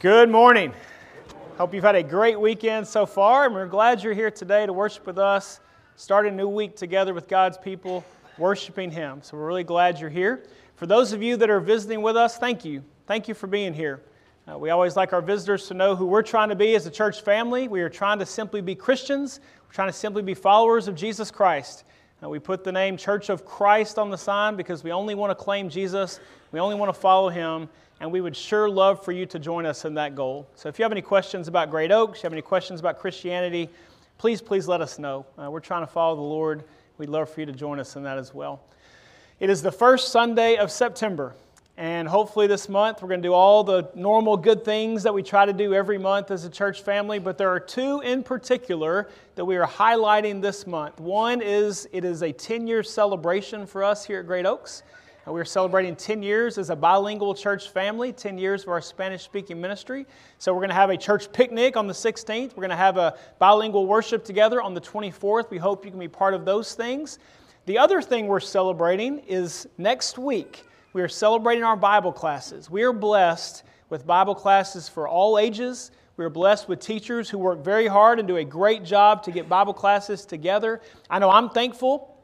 Good morning. Hope you've had a great weekend so far, and we're glad you're here today to worship with us, start a new week together with God's people, worshiping Him. So we're really glad you're here. For those of you that are visiting with us, thank you. Thank you for being here. Uh, we always like our visitors to know who we're trying to be as a church family. We are trying to simply be Christians, we're trying to simply be followers of Jesus Christ. We put the name Church of Christ on the sign because we only want to claim Jesus, we only want to follow Him and we would sure love for you to join us in that goal. So if you have any questions about Great Oaks, you have any questions about Christianity, please, please let us know. Uh, we're trying to follow the Lord. We'd love for you to join us in that as well. It is the first Sunday of September, and hopefully this month we're going to do all the normal good things that we try to do every month as a church family, but there are two in particular that we are highlighting this month. One is it is a 10 year celebration for us here at Great Oaks. And We're celebrating 10 years as a bilingual church family, 10 years of our Spanish speaking ministry. So, we're going to have a church picnic on the 16th. We're going to have a bilingual worship together on the 24th. We hope you can be part of those things. The other thing we're celebrating is next week. We are celebrating our Bible classes. We are blessed with Bible classes for all ages. We are blessed with teachers who work very hard and do a great job to get Bible classes together. I know I'm thankful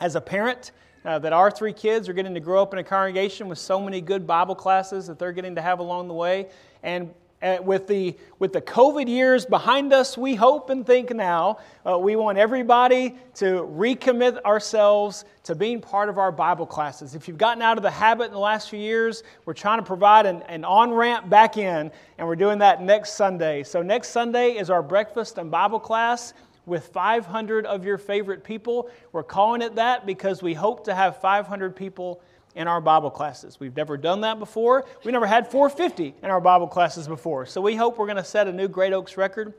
as a parent uh, that our three kids are getting to grow up in a congregation with so many good Bible classes that they're getting to have along the way. And uh, with, the, with the COVID years behind us, we hope and think now, uh, we want everybody to recommit ourselves to being part of our Bible classes. If you've gotten out of the habit in the last few years, we're trying to provide an, an on ramp back in, and we're doing that next Sunday. So, next Sunday is our breakfast and Bible class with 500 of your favorite people. We're calling it that because we hope to have 500 people in our Bible classes. We've never done that before. We never had 450 in our Bible classes before. So we hope we're going to set a new Great Oaks record,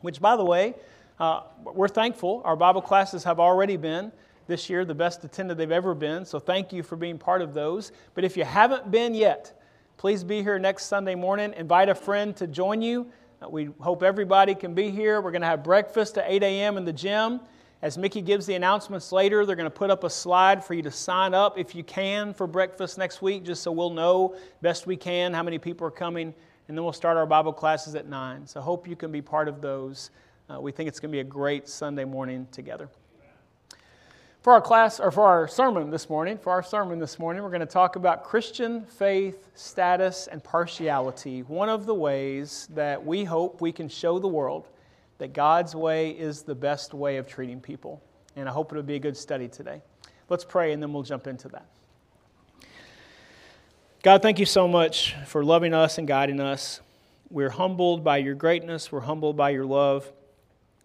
which, by the way, uh, we're thankful. Our Bible classes have already been this year the best attended they've ever been. So thank you for being part of those. But if you haven't been yet, please be here next Sunday morning. Invite a friend to join you. Uh, we hope everybody can be here. We're going to have breakfast at 8 a.m. in the gym. As Mickey gives the announcements later, they're going to put up a slide for you to sign up if you can for breakfast next week, just so we'll know best we can how many people are coming. And then we'll start our Bible classes at 9. So hope you can be part of those. Uh, we think it's going to be a great Sunday morning together. For our class, or for our sermon this morning, for our sermon this morning, we're going to talk about Christian faith, status, and partiality. One of the ways that we hope we can show the world that God's way is the best way of treating people. And I hope it'll be a good study today. Let's pray and then we'll jump into that. God, thank you so much for loving us and guiding us. We're humbled by your greatness, we're humbled by your love.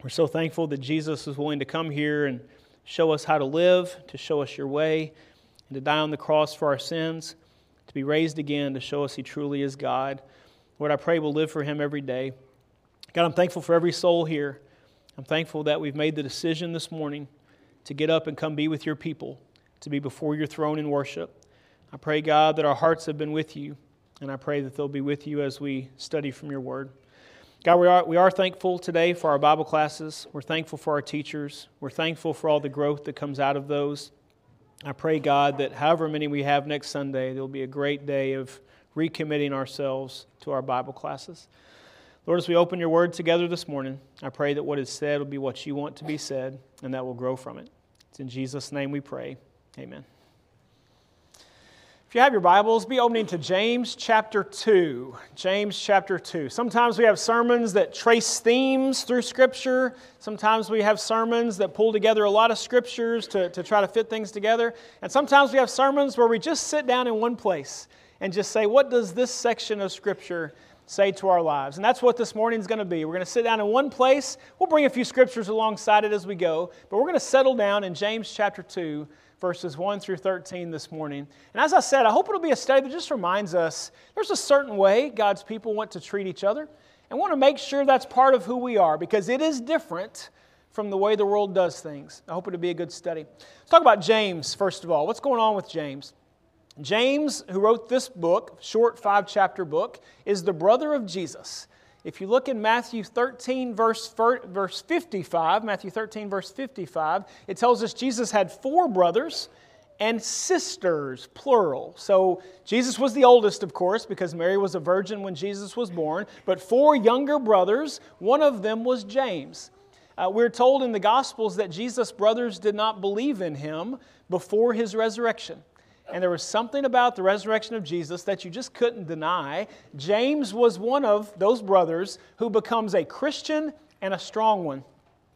We're so thankful that Jesus was willing to come here and show us how to live, to show us your way, and to die on the cross for our sins, to be raised again to show us He truly is God. Lord, I pray we'll live for Him every day. God, I'm thankful for every soul here. I'm thankful that we've made the decision this morning to get up and come be with your people, to be before your throne in worship. I pray, God, that our hearts have been with you, and I pray that they'll be with you as we study from your word. God, we are, we are thankful today for our Bible classes. We're thankful for our teachers. We're thankful for all the growth that comes out of those. I pray, God, that however many we have next Sunday, there'll be a great day of recommitting ourselves to our Bible classes. Lord, as we open your word together this morning, I pray that what is said will be what you want to be said and that will grow from it. It's in Jesus' name we pray. Amen. If you have your Bibles, be opening to James chapter 2. James chapter 2. Sometimes we have sermons that trace themes through Scripture. Sometimes we have sermons that pull together a lot of Scriptures to, to try to fit things together. And sometimes we have sermons where we just sit down in one place and just say, What does this section of Scripture say to our lives? And that's what this morning is going to be. We're going to sit down in one place. We'll bring a few Scriptures alongside it as we go, but we're going to settle down in James chapter 2 verses 1 through 13 this morning. And as I said, I hope it'll be a study that just reminds us there's a certain way God's people want to treat each other and want to make sure that's part of who we are because it is different from the way the world does things. I hope it'll be a good study. Let's talk about James, first of all. What's going on with James? James, who wrote this book, short five chapter book, is the brother of Jesus. If you look in Matthew 13, verse, verse 55, Matthew 13, verse 55, it tells us Jesus had four brothers, and sisters, plural. So Jesus was the oldest, of course, because Mary was a virgin when Jesus was born, but four younger brothers, one of them was James. Uh, we're told in the Gospels that Jesus' brothers did not believe in him before his resurrection. And there was something about the resurrection of Jesus that you just couldn't deny. James was one of those brothers who becomes a Christian and a strong one.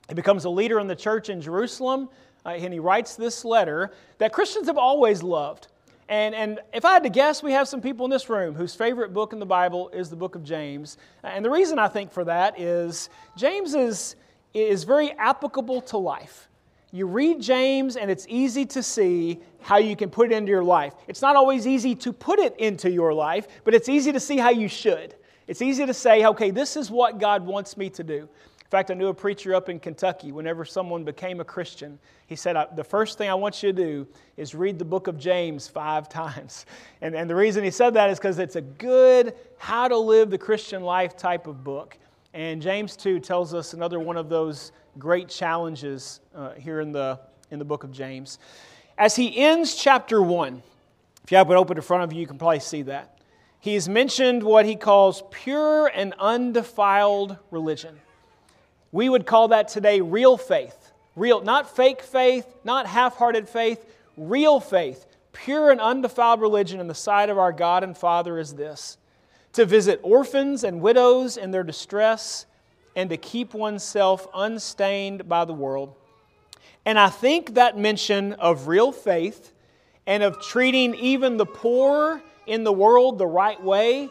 He becomes a leader in the church in Jerusalem, uh, and he writes this letter that Christians have always loved. And, and if I had to guess, we have some people in this room whose favorite book in the Bible is the book of James. And the reason I think for that is James is, is very applicable to life. You read James, and it's easy to see how you can put it into your life. It's not always easy to put it into your life, but it's easy to see how you should. It's easy to say, okay, this is what God wants me to do. In fact, I knew a preacher up in Kentucky, whenever someone became a Christian, he said, The first thing I want you to do is read the book of James five times. And, and the reason he said that is because it's a good, how to live the Christian life type of book. And James 2 tells us another one of those great challenges uh, here in the, in the book of James. As he ends chapter 1, if you have it open in front of you, you can probably see that. He's mentioned what he calls pure and undefiled religion. We would call that today real faith. Real, not fake faith, not half hearted faith, real faith. Pure and undefiled religion in the sight of our God and Father is this to visit orphans and widows in their distress and to keep oneself unstained by the world. And I think that mention of real faith and of treating even the poor in the world the right way,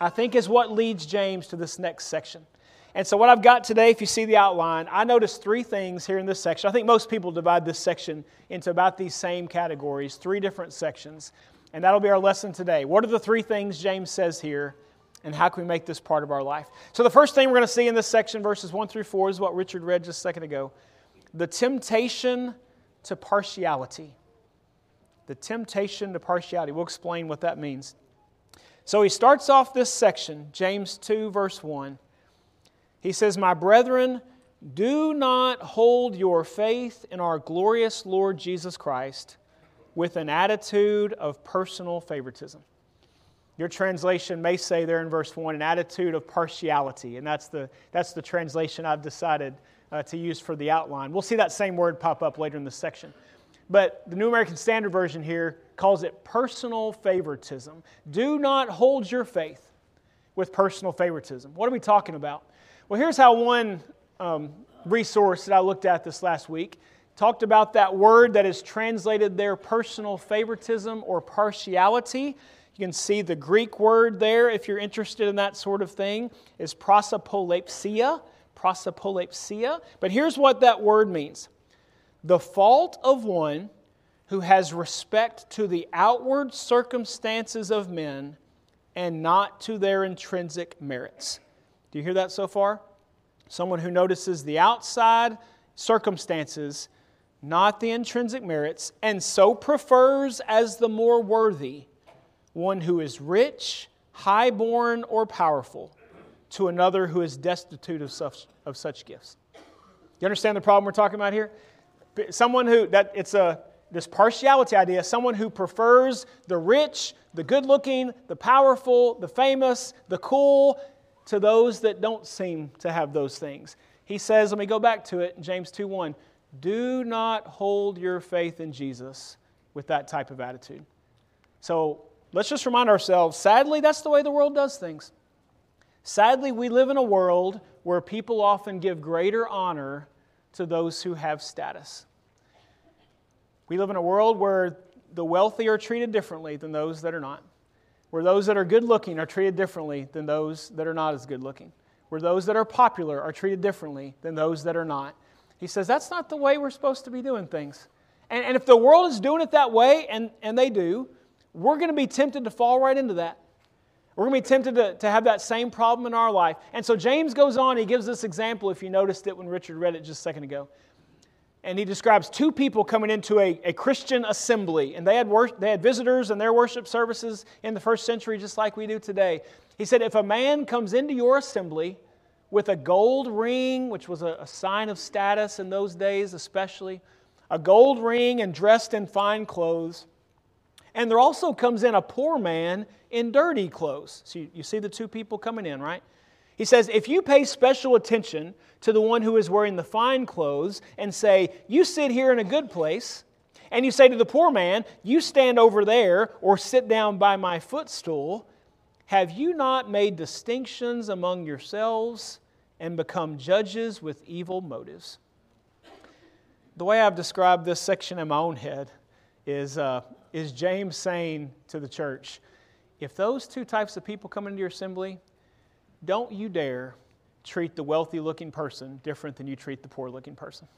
I think is what leads James to this next section. And so, what I've got today, if you see the outline, I noticed three things here in this section. I think most people divide this section into about these same categories, three different sections. And that'll be our lesson today. What are the three things James says here, and how can we make this part of our life? So, the first thing we're going to see in this section, verses 1 through 4, is what Richard read just a second ago the temptation to partiality. The temptation to partiality. We'll explain what that means. So, he starts off this section, James 2, verse 1. He says, My brethren, do not hold your faith in our glorious Lord Jesus Christ with an attitude of personal favoritism. Your translation may say there in verse 1 an attitude of partiality, and that's the, that's the translation I've decided uh, to use for the outline. We'll see that same word pop up later in this section. But the New American Standard Version here calls it personal favoritism. Do not hold your faith with personal favoritism. What are we talking about? Well, here's how one um, resource that I looked at this last week talked about that word that is translated there personal favoritism or partiality. You can see the Greek word there if you're interested in that sort of thing is prosopolepsia, prosopolepsia. But here's what that word means. The fault of one who has respect to the outward circumstances of men and not to their intrinsic merits. Do you hear that so far? Someone who notices the outside circumstances, not the intrinsic merits, and so prefers as the more worthy one who is rich, high-born, or powerful to another who is destitute of such, of such gifts. You understand the problem we're talking about here? Someone who, that it's a, this partiality idea, someone who prefers the rich, the good looking, the powerful, the famous, the cool, to those that don't seem to have those things. He says, let me go back to it James 2 1. Do not hold your faith in Jesus with that type of attitude. So let's just remind ourselves sadly, that's the way the world does things. Sadly, we live in a world where people often give greater honor to those who have status. We live in a world where the wealthy are treated differently than those that are not where those that are good looking are treated differently than those that are not as good looking, where those that are popular are treated differently than those that are not. He says that's not the way we're supposed to be doing things. And, and if the world is doing it that way, and, and they do, we're going to be tempted to fall right into that. We're going to be tempted to, to have that same problem in our life. And so James goes on, he gives this example, if you noticed it when Richard read it just a second ago and he describes two people coming into a, a Christian assembly. And they had, wor- they had visitors and their worship services in the first century, just like we do today. He said, If a man comes into your assembly with a gold ring, which was a, a sign of status in those days, especially, a gold ring and dressed in fine clothes. And there also comes in a poor man in dirty clothes. So you, see the two people coming in, right? He says, if you pay special attention to the one who is wearing the fine clothes and say, You sit here in a good place, and you say to the poor man, You stand over there or sit down by my footstool, have you not made distinctions among yourselves and become judges with evil motives? The way I've described this section in my own head is, uh, is James saying to the church, if those two types of people come into your assembly, don't you dare treat the wealthy looking person different than you treat the poor looking person.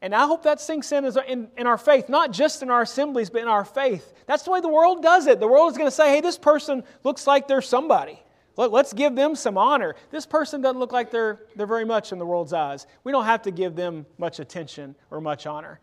And I hope that sinks in, in our faith, not just in our assemblies, but in our faith. That's the way the world does it. The world is going to say, hey, this person looks like they're somebody. Let's give them some honor. This person doesn't look like they're, they're very much in the world's eyes. We don't have to give them much attention or much honor.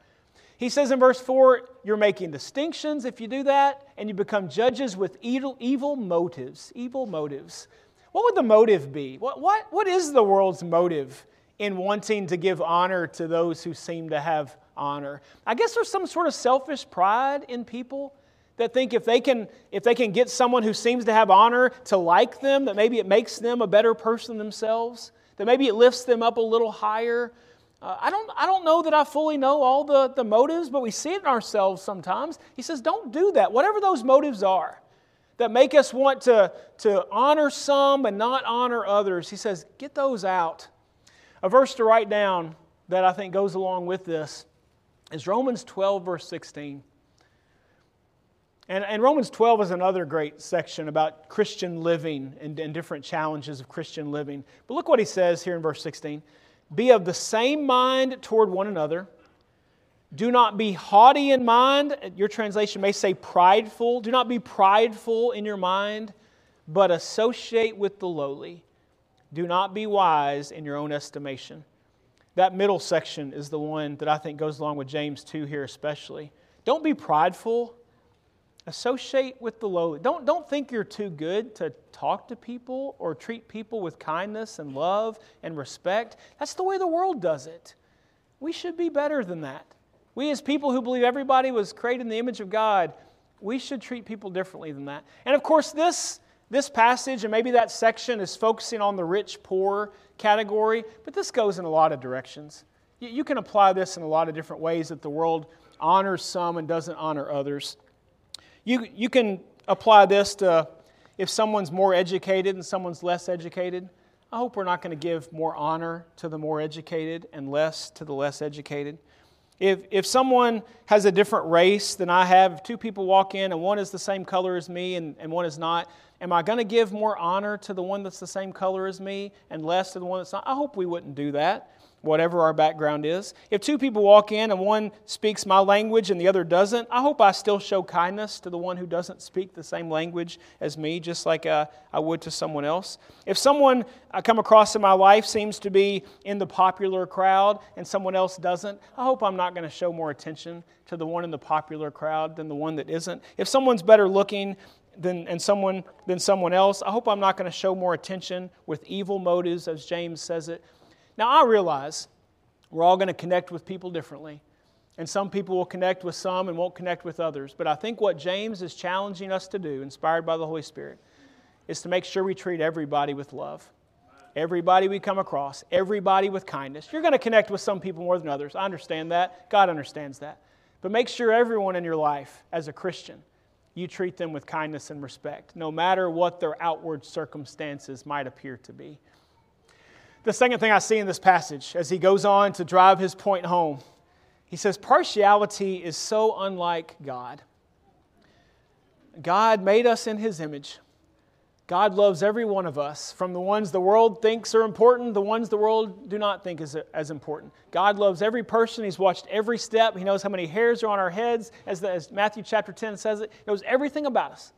He says in verse 4, you're making distinctions if you do that, and you become judges with evil, evil motives. Evil motives. What would the motive be? What, what, what is the world's motive in wanting to give honor to those who seem to have honor? I guess there's some sort of selfish pride in people that think if they can if they can get someone who seems to have honor to like them that maybe it makes them a better person themselves that maybe it lifts them up a little higher uh, I, don't, I don't know that I fully know all the, the motives, but we see it in ourselves sometimes. He says, don't do that. Whatever those motives are that make us want to, to honor some and not honor others, he says, get those out. A verse to write down that I think goes along with this is Romans 12, verse 16. And, and, Romans 12 is another great section about Christian living and, and different challenges of Christian living. But look what he says here in verse 16 Be of the same mind toward one another. Do not be haughty in mind. Your translation may say prideful. Do not be prideful in your mind, but associate with the lowly. Do not be wise in your own estimation. That middle section is the one that I think goes along with James 2 here, especially. Don't be prideful Associate with the lowly. Don't, don't think you're too good to talk to people or treat people with kindness and love and respect. That's the way the world does it. We should be better than that. We, as people who believe everybody was created in the image of God, we should treat people differently than that. And of course, this, this passage and maybe that section is focusing on the rich poor category, but this goes in a lot of directions. You, you can apply this in a lot of different ways that the world honors some and doesn't honor others. You, you can apply this to if someone's more educated and someone's less educated. I hope we're not going to give more honor to the more educated and less to the less educated. If, if someone has a different race than I have, if two people walk in and one is the same color as me and, and one is not, am I going to give more honor to the one that's the same color as me and less to the one that's not? I hope we wouldn't do that whatever our background is. If two people walk in and one speaks my language and the other doesn't, I hope I still show kindness to the one who doesn't speak the same language as me, just like uh, I would to someone else. If someone I come across in my life seems to be in the popular crowd and someone else doesn't, I hope I'm not going to show more attention to the one in the popular crowd than the one that isn't. If someone's better looking than, and someone, than someone else, I hope I'm not going to show more attention with evil motives, as James says it now, I realize we're all going to connect with people differently. And some people will connect with some and won't connect with others. But I think what James is challenging us to do, inspired by the Holy Spirit, is to make sure we treat everybody with love. Everybody we come across, everybody with kindness. You're going to connect with some people more than others. I understand that. God understands that. But make sure everyone in your life, as a Christian, you treat them with kindness and respect, no matter what their outward circumstances might appear to be. The second thing I see in this passage, as he goes on to drive his point home, he says, Partiality is so unlike God. God made us in his image. God loves every one of us, from the ones the world thinks are important, the ones the world do not think is as important. God loves every person. He's watched every step. He knows how many hairs are on our heads, as, the, as Matthew chapter 10 says it. He knows everything about us.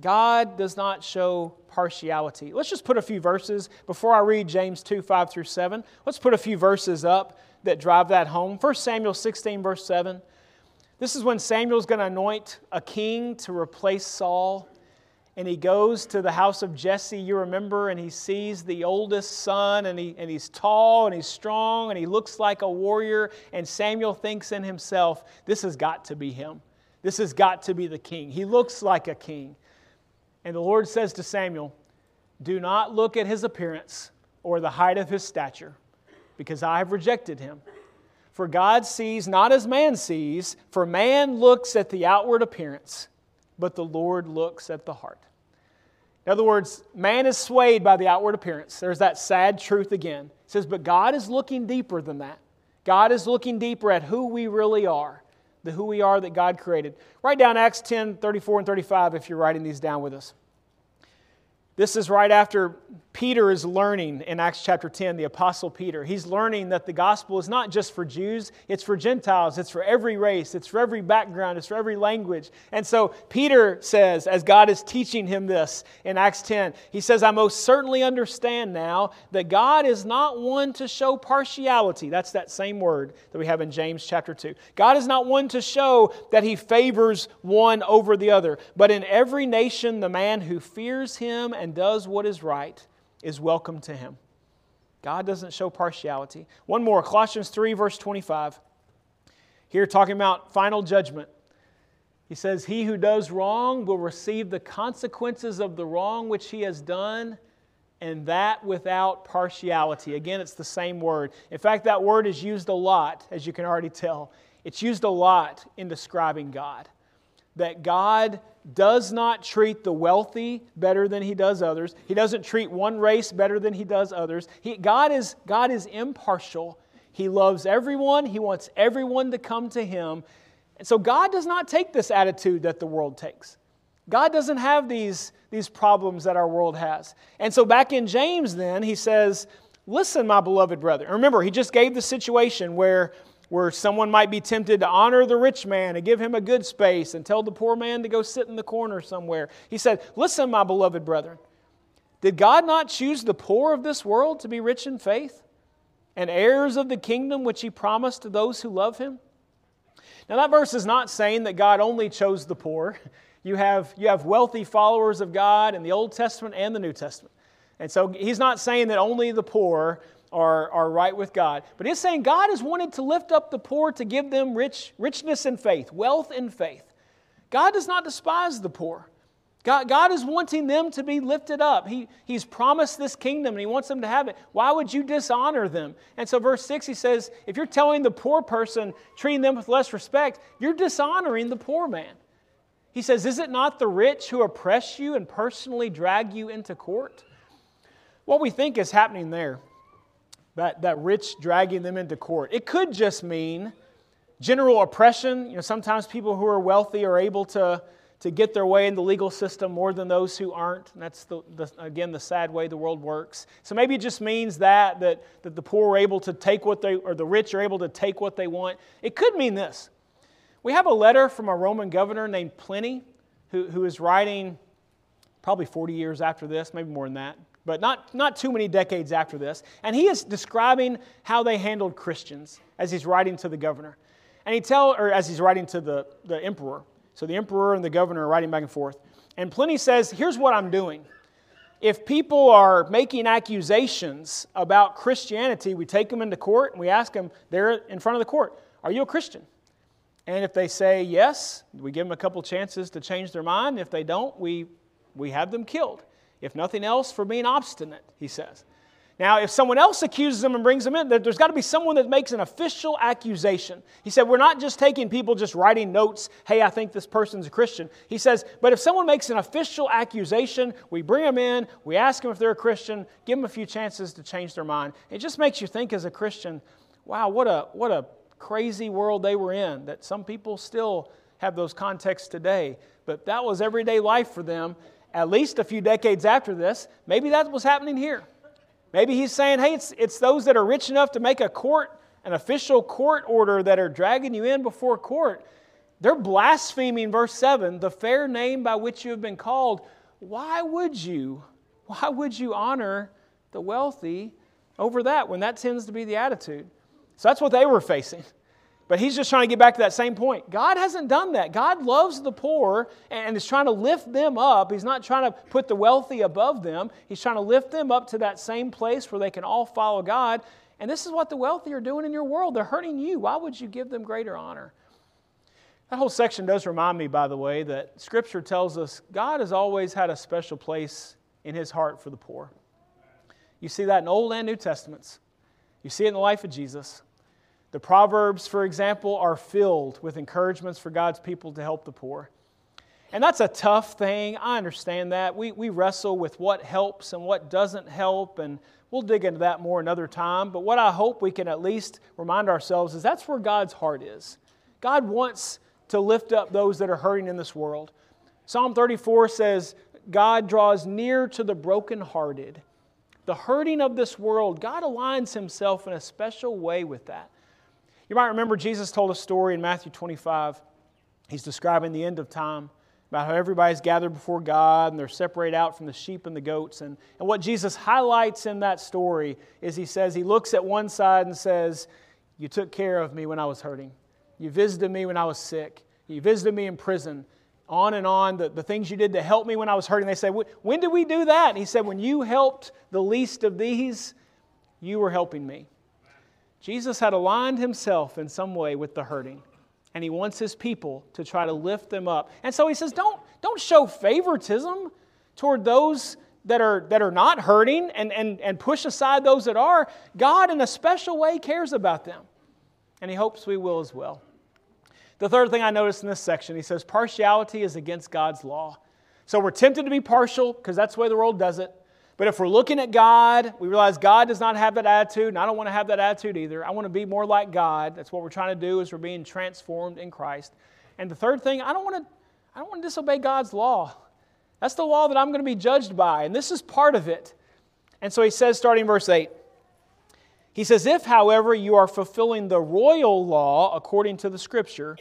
God does not show partiality. Let's just put a few verses before I read James 2 5 through 7. Let's put a few verses up that drive that home. 1 Samuel 16, verse 7. This is when Samuel's going to anoint a king to replace Saul. and he goes to the house of Jesse, you remember, and he sees the oldest son, and, he, and he's tall and he's strong and he looks like a warrior. And Samuel thinks in himself, this has got to be him. This has got to be the king. He looks like a king. And the Lord says to Samuel, Do not look at his appearance or the height of his stature, because I have rejected him. For God sees not as man sees, for man looks at the outward appearance, but the Lord looks at the heart. In other words, man is swayed by the outward appearance. There's that sad truth again. It says, but God is looking deeper than that. God is looking deeper at who we really are, the who we are that God created. Write down Acts 10 34 and 35 if you're writing these down with us. This is right after Peter is learning in Acts chapter 10, the Apostle Peter. He's learning that the gospel is not just for Jews, it's for Gentiles, it's for every race, it's for every background, it's for every language. And so Peter says, as God is teaching him this in Acts 10, he says, I most certainly understand now that God is not one to show partiality. That's that same word that we have in James chapter 2. God is not one to show that he favors one over the other, but in every nation, the man who fears him and does what is right is welcome to him. God doesn't show partiality. One more, Colossians 3, verse 25. Here, talking about final judgment. He says, He who does wrong will receive the consequences of the wrong which he has done, and that without partiality. Again, it's the same word. In fact, that word is used a lot, as you can already tell. It's used a lot in describing God. That God does not treat the wealthy better than he does others. He doesn't treat one race better than he does others. He, God, is, God is impartial. He loves everyone, he wants everyone to come to him. And so God does not take this attitude that the world takes. God doesn't have these, these problems that our world has. And so back in James, then, he says, Listen, my beloved brother. Remember, he just gave the situation where where someone might be tempted to honor the rich man and give him a good space and tell the poor man to go sit in the corner somewhere. He said, Listen, my beloved brethren, did God not choose the poor of this world to be rich in faith and heirs of the kingdom which he promised to those who love him? Now, that verse is not saying that God only chose the poor. You have, you have wealthy followers of God in the Old Testament and the New Testament. And so he's not saying that only the poor are, are right with God. But he's saying God has wanted to lift up the poor to give them rich, richness in faith, wealth in faith. God does not despise the poor. God, God is wanting them to be lifted up. He, he's promised this kingdom and He wants them to have it. Why would you dishonor them? And so, verse 6, he says, if you're telling the poor person, treating them with less respect, you're dishonoring the poor man. He says, Is it not the rich who oppress you and personally drag you into court? What we think is happening there that, that rich dragging them into court. It could just mean general oppression. You know, sometimes people who are wealthy are able to, to get their way in the legal system more than those who aren't. And that's, the, the, again, the sad way the world works. So maybe it just means that, that, that the poor are able to take what they, or the rich are able to take what they want. It could mean this. We have a letter from a Roman governor named Pliny, who, who is writing probably 40 years after this, maybe more than that but not, not too many decades after this. And he is describing how they handled Christians as he's writing to the governor. And he tell, or as he's writing to the, the emperor. So the emperor and the governor are writing back and forth. And Pliny says, here's what I'm doing. If people are making accusations about Christianity, we take them into court and we ask them there in front of the court, Are you a Christian? And if they say yes, we give them a couple chances to change their mind. If they don't, we, we have them killed if nothing else, for being obstinate, he says. Now, if someone else accuses them and brings them in, there's got to be someone that makes an official accusation. He said, We're not just taking people just writing notes, hey, I think this person's a Christian. He says, But if someone makes an official accusation, we bring them in, we ask them if they're a Christian, give them a few chances to change their mind. It just makes you think as a Christian, wow, what a, what a crazy world they were in, that some people still have those contexts today. But that was everyday life for them at least a few decades after this, maybe that's what's happening here. Maybe he's saying, hey, it's, it's those that are rich enough to make a court, an official court order that are dragging you in before court. They're blaspheming, verse 7, the fair name by which you have been called. Why would you? Why would you honor the wealthy over that when that tends to be the attitude? So that's what they were facing. But he's just trying to get back to that same point. God hasn't done that. God loves the poor and is trying to lift them up. He's not trying to put the wealthy above them. He's trying to lift them up to that same place where they can all follow God. And this is what the wealthy are doing in your world. They're hurting you. Why would you give them greater honor? That whole section does remind me, by the way, that Scripture tells us God has always had a special place in his heart for the poor. You see that in Old and New Testaments. You see it in the life of Jesus. The Proverbs, for example, are filled with encouragements for God's people to help the poor. And that's a tough thing. I understand that. We, we wrestle with what helps and what doesn't help, and we'll dig into that more another time. But what I hope we can at least remind ourselves is that's where God's heart is. God wants to lift up those that are hurting in this world. Psalm 34 says, God draws near to the brokenhearted. The hurting of this world, God aligns himself in a special way with that. You might remember Jesus told a story in Matthew 25. He's describing the end of time about how everybody's gathered before God and they're separated out from the sheep and the goats. And, and what Jesus highlights in that story is he says, He looks at one side and says, You took care of me when I was hurting. You visited me when I was sick. You visited me in prison. On and on, the, the things you did to help me when I was hurting. They say, When did we do that? And he said, When you helped the least of these, you were helping me. Jesus had aligned himself in some way with the hurting, and he wants his people to try to lift them up. And so he says, don't, don't show favoritism toward those that are, that are not hurting and, and, and push aside those that are. God, in a special way, cares about them, and he hopes we will as well. The third thing I noticed in this section, he says, partiality is against God's law. So we're tempted to be partial because that's the way the world does it. But if we're looking at God, we realize God does not have that attitude, and I don't want to have that attitude either. I want to be more like God. That's what we're trying to do is we're being transformed in Christ. And the third thing, I don't want to I don't want to disobey God's law. That's the law that I'm going to be judged by, and this is part of it. And so he says, starting verse 8, he says, If, however, you are fulfilling the royal law according to the scripture,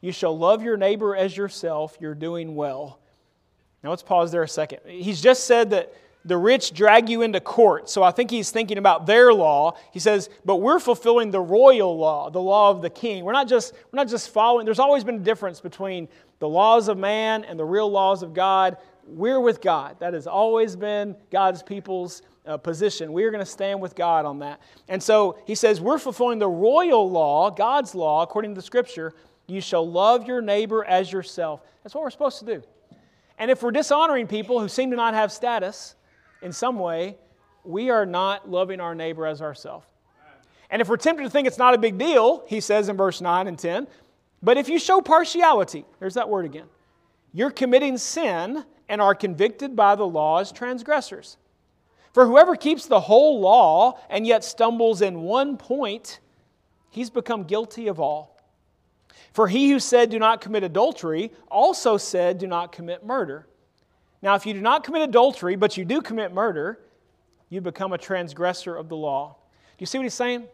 you shall love your neighbor as yourself, you're doing well. Now let's pause there a second. He's just said that the rich drag you into court. So I think he's thinking about their law. He says, but we're fulfilling the royal law, the law of the king. We're not just, we're not just following, there's always been a difference between the laws of man and the real laws of God. We're with God. That has always been God's people's uh, position. We are going to stand with God on that. And so he says, we're fulfilling the royal law, God's law, according to the scripture. You shall love your neighbor as yourself. That's what we're supposed to do. And if we're dishonoring people who seem to not have status, in some way, we are not loving our neighbor as ourselves. And if we're tempted to think it's not a big deal, he says in verse 9 and 10, but if you show partiality, there's that word again, you're committing sin and are convicted by the law as transgressors. For whoever keeps the whole law and yet stumbles in one point, he's become guilty of all. For he who said, Do not commit adultery, also said, Do not commit murder. Now, if you do not commit adultery, but you do commit murder, you become a transgressor of the law. Do you see what he's saying?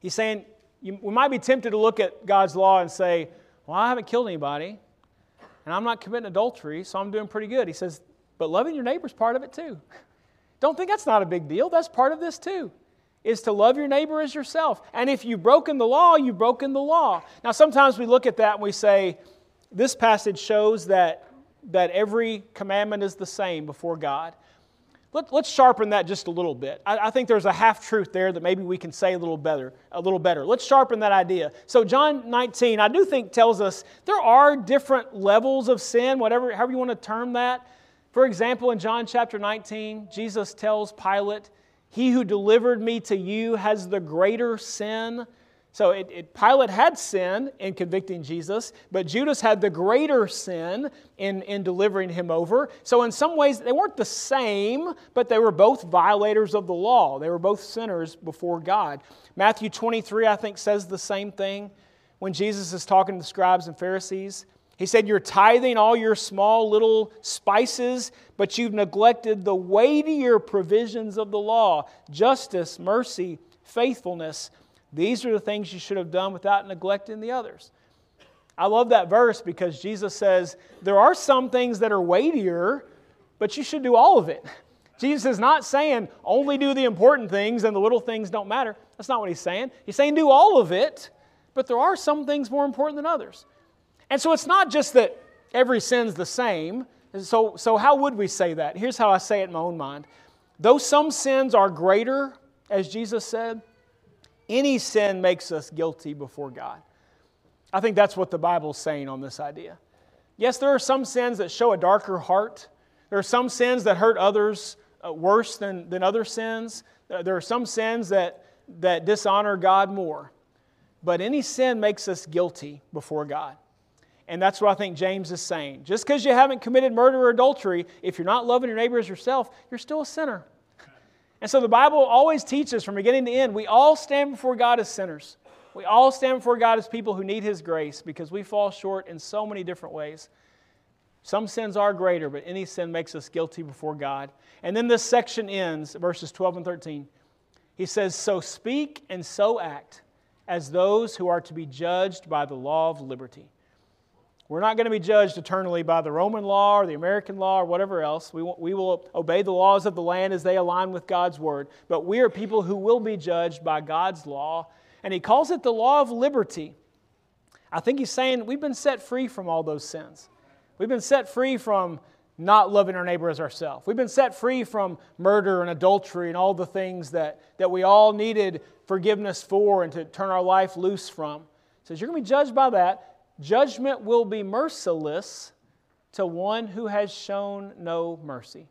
He's saying you, we might be tempted to look at God's law and say, Well, I haven't killed anybody, and I'm not committing adultery, so I'm doing pretty good. He says, But loving your neighbor is part of it too. Don't think that's not a big deal. That's part of this too is to love your neighbor as yourself. And if you've broken the law, you've broken the law. Now, sometimes we look at that and we say, this passage shows that that every commandment is the same before God. Let, us sharpen that just a little bit. I, I think there's a half truth there that maybe we can say a little better. A little better. Let's sharpen that idea. So John 19, I do think tells us there are different levels of sin, whatever, however you want to term that. For example, in John chapter 19, Jesus tells Pilate, "He who delivered me to you has the greater sin." So it, it, Pilate had sin in convicting Jesus, but Judas had the greater sin in, in delivering him over. So, in some ways, they weren't the same, but they were both violators of the law. They were both sinners before God. Matthew 23, I think, says the same thing when Jesus is talking to the scribes and Pharisees. He said, You're tithing all your small little spices, but you've neglected the weightier provisions of the law justice, mercy, faithfulness. These are the things you should have done without neglecting the others. I love that verse because Jesus says there are some things that are weightier, but you should do all of it. Jesus is not saying only do the important things and the little things don't matter. That's not what he's saying. He's saying do all of it, but there are some things more important than others. And so it's not just that every sin's the same. So, so how would we say that? Here's how I say it in my own mind. Though some sins are greater, as Jesus said, any sin makes us guilty before God. I think that's what the Bible's saying on this idea. Yes, there are some sins that show a darker heart. There are some sins that hurt others uh, worse than, than other sins. Uh, there are some sins that, that dishonor God more. But any sin makes us guilty before God. And that's what I think James is saying. Just because you haven't committed murder or adultery, if you're not loving your neighbor as yourself, you're still a sinner. And so the Bible always teaches from beginning to end we all stand before God as sinners. We all stand before God as people who need His grace because we fall short in so many different ways. Some sins are greater, but any sin makes us guilty before God. And then this section ends, verses 12 and 13. He says, So speak and so act as those who are to be judged by the law of liberty. We're not going to be judged eternally by the Roman law or the American law or whatever else. We, we will obey the laws of the land as they align with God's word. But we are people who will be judged by God's law. And he calls it the law of liberty. I think he's saying we've been set free from all those sins. We've been set free from not loving our neighbor as ourselves. We've been set free from murder and adultery and all the things that, that we all needed forgiveness for and to turn our life loose from. He says, You're going to be judged by that. Judgment will be merciless to one who has shown no mercy.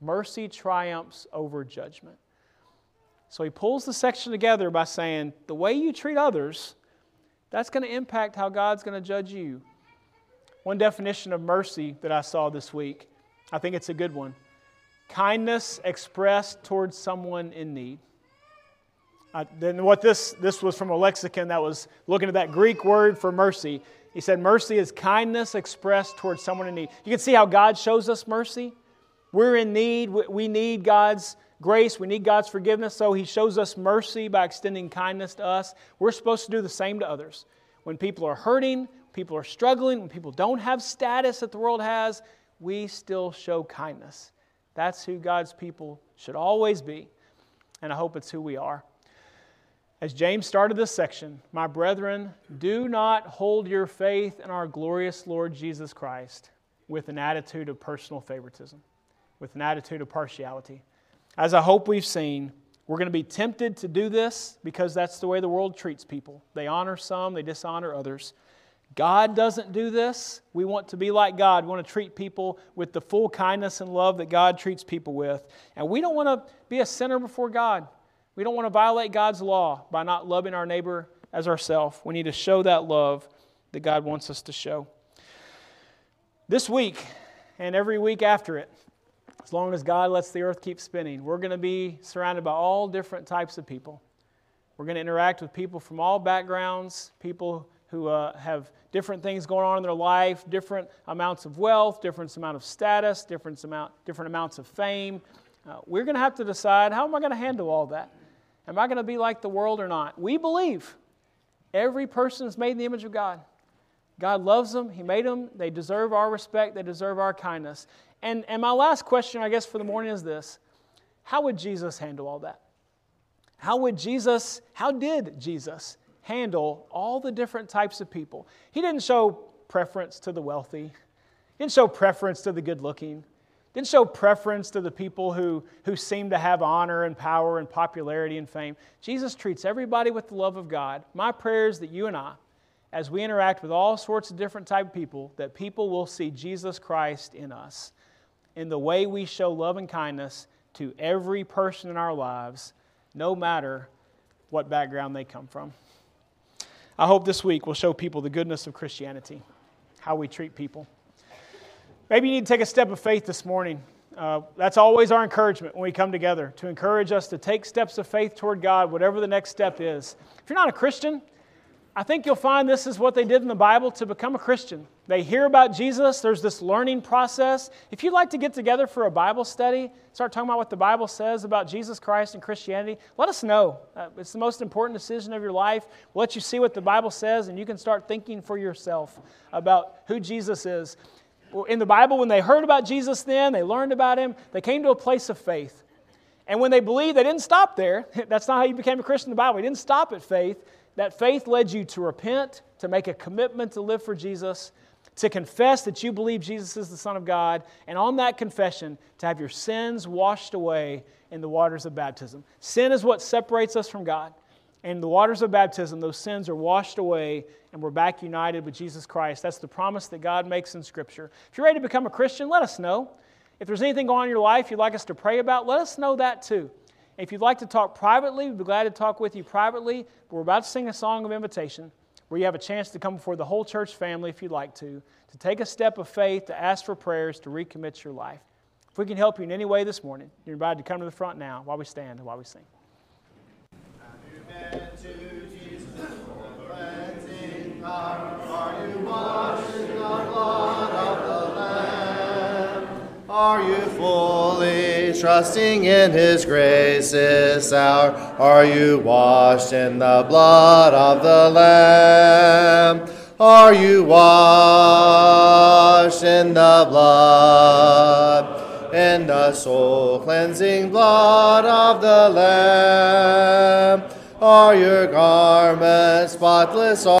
Mercy triumphs over judgment. So he pulls the section together by saying, the way you treat others, that's going to impact how God's going to judge you. One definition of mercy that I saw this week, I think it's a good one kindness expressed towards someone in need. Then what this, this was from a lexicon that was looking at that Greek word for mercy. He said, Mercy is kindness expressed towards someone in need. You can see how God shows us mercy. We're in need. We need God's grace. We need God's forgiveness. So He shows us mercy by extending kindness to us. We're supposed to do the same to others. When people are hurting, people are struggling, when people don't have status that the world has, we still show kindness. That's who God's people should always be. And I hope it's who we are. As James started this section, my brethren, do not hold your faith in our glorious Lord Jesus Christ with an attitude of personal favoritism, with an attitude of partiality. As I hope we've seen, we're going to be tempted to do this because that's the way the world treats people. They honor some, they dishonor others. God doesn't do this. We want to be like God. We want to treat people with the full kindness and love that God treats people with. And we don't want to be a sinner before God. We don't want to violate God's law by not loving our neighbor as ourselves. We need to show that love that God wants us to show. This week and every week after it, as long as God lets the earth keep spinning, we're going to be surrounded by all different types of people. We're going to interact with people from all backgrounds, people who uh, have different things going on in their life, different amounts of wealth, different amount of status, different amount, different amounts of fame. Uh, we're going to have to decide how am I going to handle all that? Am I going to be like the world or not? We believe every person is made in the image of God. God loves them, He made them, they deserve our respect, they deserve our kindness. And, and my last question, I guess, for the morning is this How would Jesus handle all that? How would Jesus, how did Jesus handle all the different types of people? He didn't show preference to the wealthy, he didn't show preference to the good looking didn't show preference to the people who, who seem to have honor and power and popularity and fame. Jesus treats everybody with the love of God. My prayer is that you and I, as we interact with all sorts of different type of people, that people will see Jesus Christ in us, in the way we show love and kindness to every person in our lives, no matter what background they come from. I hope this week will show people the goodness of Christianity, how we treat people. Maybe you need to take a step of faith this morning. Uh, that's always our encouragement when we come together to encourage us to take steps of faith toward God, whatever the next step is. If you're not a Christian, I think you'll find this is what they did in the Bible to become a Christian. They hear about Jesus, there's this learning process. If you'd like to get together for a Bible study, start talking about what the Bible says about Jesus Christ and Christianity, let us know. Uh, it's the most important decision of your life. We'll let you see what the Bible says, and you can start thinking for yourself about who Jesus is in the Bible, when they heard about Jesus then, they learned about him, they came to a place of faith. And when they believed, they didn't stop there. That's not how you became a Christian in the Bible. He didn't stop at faith. that faith led you to repent, to make a commitment to live for Jesus, to confess that you believe Jesus is the Son of God, and on that confession, to have your sins washed away in the waters of baptism. Sin is what separates us from God. And the waters of baptism, those sins are washed away and we're back united with Jesus Christ. That's the promise that God makes in Scripture. If you're ready to become a Christian, let us know. If there's anything going on in your life you'd like us to pray about, let us know that too. If you'd like to talk privately, we'd be glad to talk with you privately. We're about to sing a song of invitation where you have a chance to come before the whole church family if you'd like to, to take a step of faith, to ask for prayers, to recommit your life. If we can help you in any way this morning, you're invited to come to the front now while we stand and while we sing. Are you washed in the blood of the Lamb? Are you fully trusting in His grace this hour? Are you washed in the blood of the Lamb? Are you washed in the blood, in the soul cleansing blood of the Lamb? Are your garments spotless?